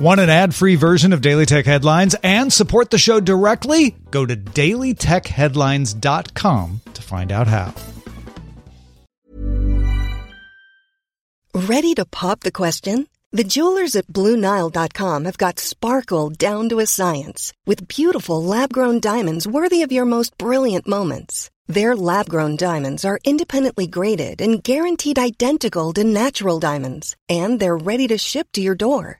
Want an ad-free version of Daily Tech Headlines and support the show directly? Go to dailytechheadlines.com to find out how. Ready to pop the question? The jewelers at BlueNile.com have got sparkle down to a science with beautiful lab-grown diamonds worthy of your most brilliant moments. Their lab-grown diamonds are independently graded and guaranteed identical to natural diamonds, and they're ready to ship to your door.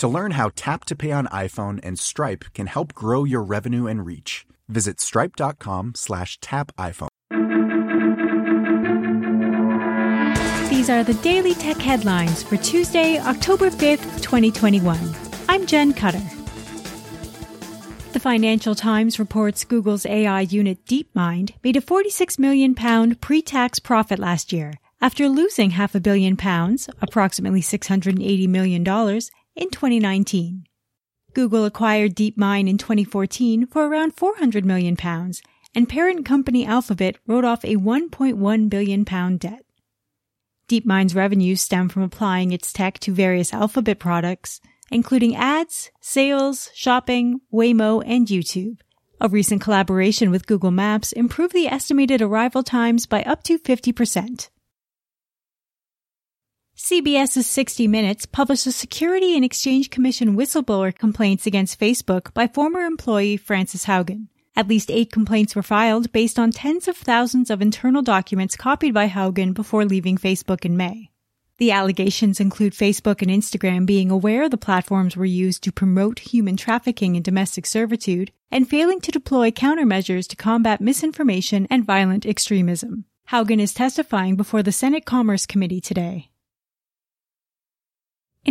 To learn how Tap to Pay on iPhone and Stripe can help grow your revenue and reach, visit stripe.com slash tap iPhone. These are the Daily Tech headlines for Tuesday, October 5th, 2021. I'm Jen Cutter. The Financial Times reports Google's AI unit DeepMind made a 46 million pound pre-tax profit last year after losing half a billion pounds, approximately $680 million, in 2019. Google acquired DeepMind in 2014 for around 400 million pounds, and parent company Alphabet wrote off a 1.1 billion pound debt. DeepMind's revenues stem from applying its tech to various Alphabet products, including ads, sales, shopping, Waymo, and YouTube. A recent collaboration with Google Maps improved the estimated arrival times by up to 50%. CBS's 60 Minutes published a Security and Exchange Commission whistleblower complaints against Facebook by former employee Frances Haugen. At least eight complaints were filed based on tens of thousands of internal documents copied by Haugen before leaving Facebook in May. The allegations include Facebook and Instagram being aware the platforms were used to promote human trafficking and domestic servitude and failing to deploy countermeasures to combat misinformation and violent extremism. Haugen is testifying before the Senate Commerce Committee today.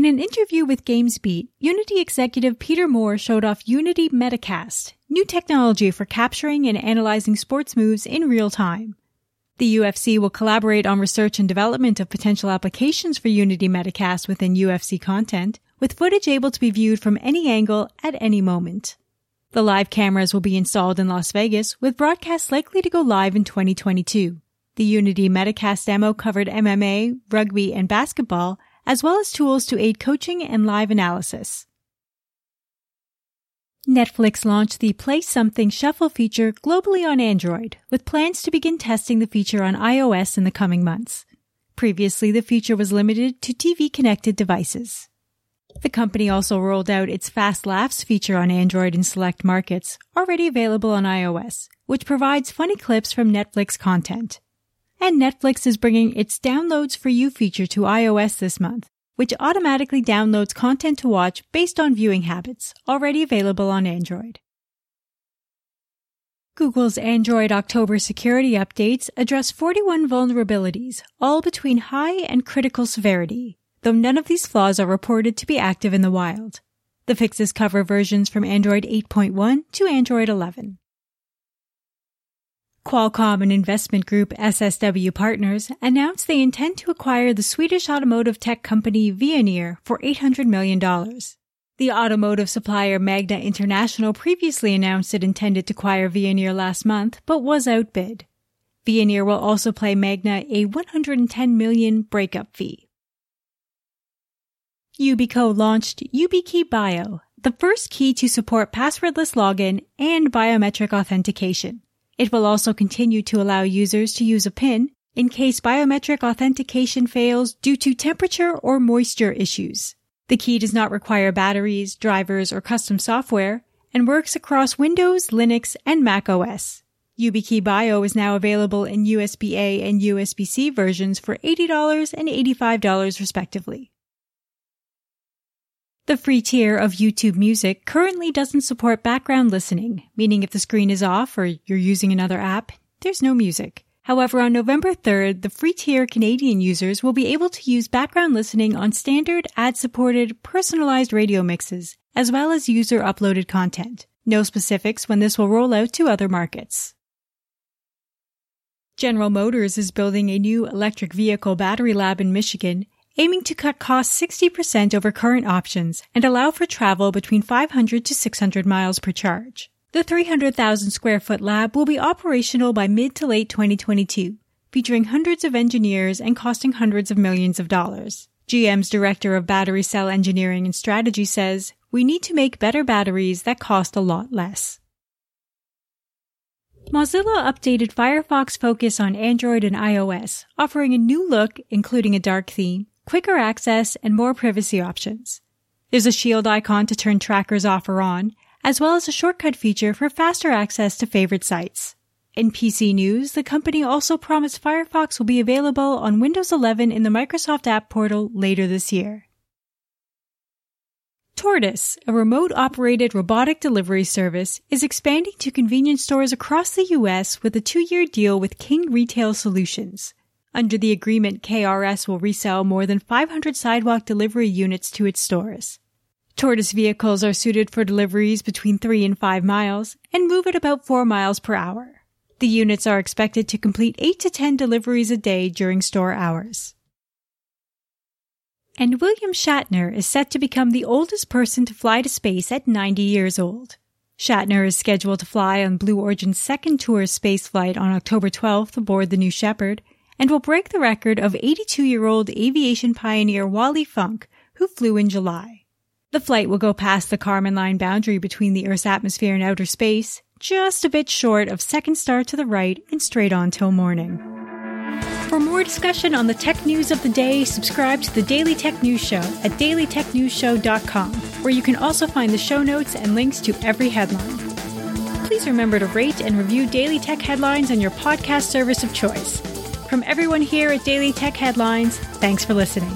In an interview with GamesBeat, Unity executive Peter Moore showed off Unity Metacast, new technology for capturing and analyzing sports moves in real time. The UFC will collaborate on research and development of potential applications for Unity Metacast within UFC content, with footage able to be viewed from any angle at any moment. The live cameras will be installed in Las Vegas, with broadcasts likely to go live in 2022. The Unity Metacast demo covered MMA, rugby, and basketball, as well as tools to aid coaching and live analysis. Netflix launched the Play Something Shuffle feature globally on Android, with plans to begin testing the feature on iOS in the coming months. Previously, the feature was limited to TV connected devices. The company also rolled out its Fast Laughs feature on Android in select markets, already available on iOS, which provides funny clips from Netflix content. And Netflix is bringing its Downloads for You feature to iOS this month, which automatically downloads content to watch based on viewing habits, already available on Android. Google's Android October security updates address 41 vulnerabilities, all between high and critical severity, though none of these flaws are reported to be active in the wild. The fixes cover versions from Android 8.1 to Android 11. Qualcomm and investment group SSW Partners announced they intend to acquire the Swedish automotive tech company Veoneer for $800 million. The automotive supplier Magna International previously announced it intended to acquire Veoneer last month, but was outbid. Veoneer will also pay Magna a 110 million breakup fee. Yubico launched YubiKey Bio, the first key to support passwordless login and biometric authentication. It will also continue to allow users to use a PIN in case biometric authentication fails due to temperature or moisture issues. The key does not require batteries, drivers, or custom software and works across Windows, Linux, and Mac OS. YubiKey Bio is now available in USB A and USB C versions for $80 and $85 respectively. The free tier of YouTube Music currently doesn't support background listening, meaning if the screen is off or you're using another app, there's no music. However, on November 3rd, the free tier Canadian users will be able to use background listening on standard ad supported personalized radio mixes, as well as user uploaded content. No specifics when this will roll out to other markets. General Motors is building a new electric vehicle battery lab in Michigan, aiming to cut costs 60% over current options and allow for travel between 500 to 600 miles per charge. The 300,000 square foot lab will be operational by mid to late 2022, featuring hundreds of engineers and costing hundreds of millions of dollars. GM's director of battery cell engineering and strategy says, we need to make better batteries that cost a lot less. Mozilla updated Firefox Focus on Android and iOS, offering a new look, including a dark theme, quicker access, and more privacy options. There's a shield icon to turn trackers off or on, as well as a shortcut feature for faster access to favorite sites. In PC news, the company also promised Firefox will be available on Windows 11 in the Microsoft App Portal later this year. Tortoise, a remote operated robotic delivery service, is expanding to convenience stores across the U.S. with a two year deal with King Retail Solutions. Under the agreement, KRS will resell more than 500 sidewalk delivery units to its stores. Tortoise vehicles are suited for deliveries between 3 and 5 miles and move at about 4 miles per hour. The units are expected to complete 8 to 10 deliveries a day during store hours. And William Shatner is set to become the oldest person to fly to space at 90 years old. Shatner is scheduled to fly on Blue Origin's second tour space flight on October 12th aboard the New Shepard and will break the record of 82 year old aviation pioneer Wally Funk, who flew in July. The flight will go past the Kármán line boundary between the Earth's atmosphere and outer space, just a bit short of second star to the right and straight on till morning. For more discussion on the tech news of the day, subscribe to the Daily Tech News Show at dailytechnewsshow.com, where you can also find the show notes and links to every headline. Please remember to rate and review Daily Tech Headlines on your podcast service of choice. From everyone here at Daily Tech Headlines, thanks for listening.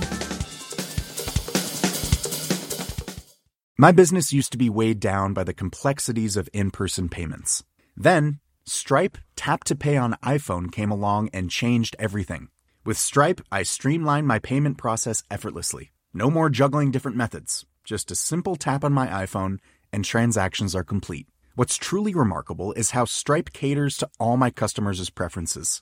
My business used to be weighed down by the complexities of in person payments. Then, Stripe Tap to Pay on iPhone came along and changed everything. With Stripe, I streamlined my payment process effortlessly. No more juggling different methods. Just a simple tap on my iPhone, and transactions are complete. What's truly remarkable is how Stripe caters to all my customers' preferences.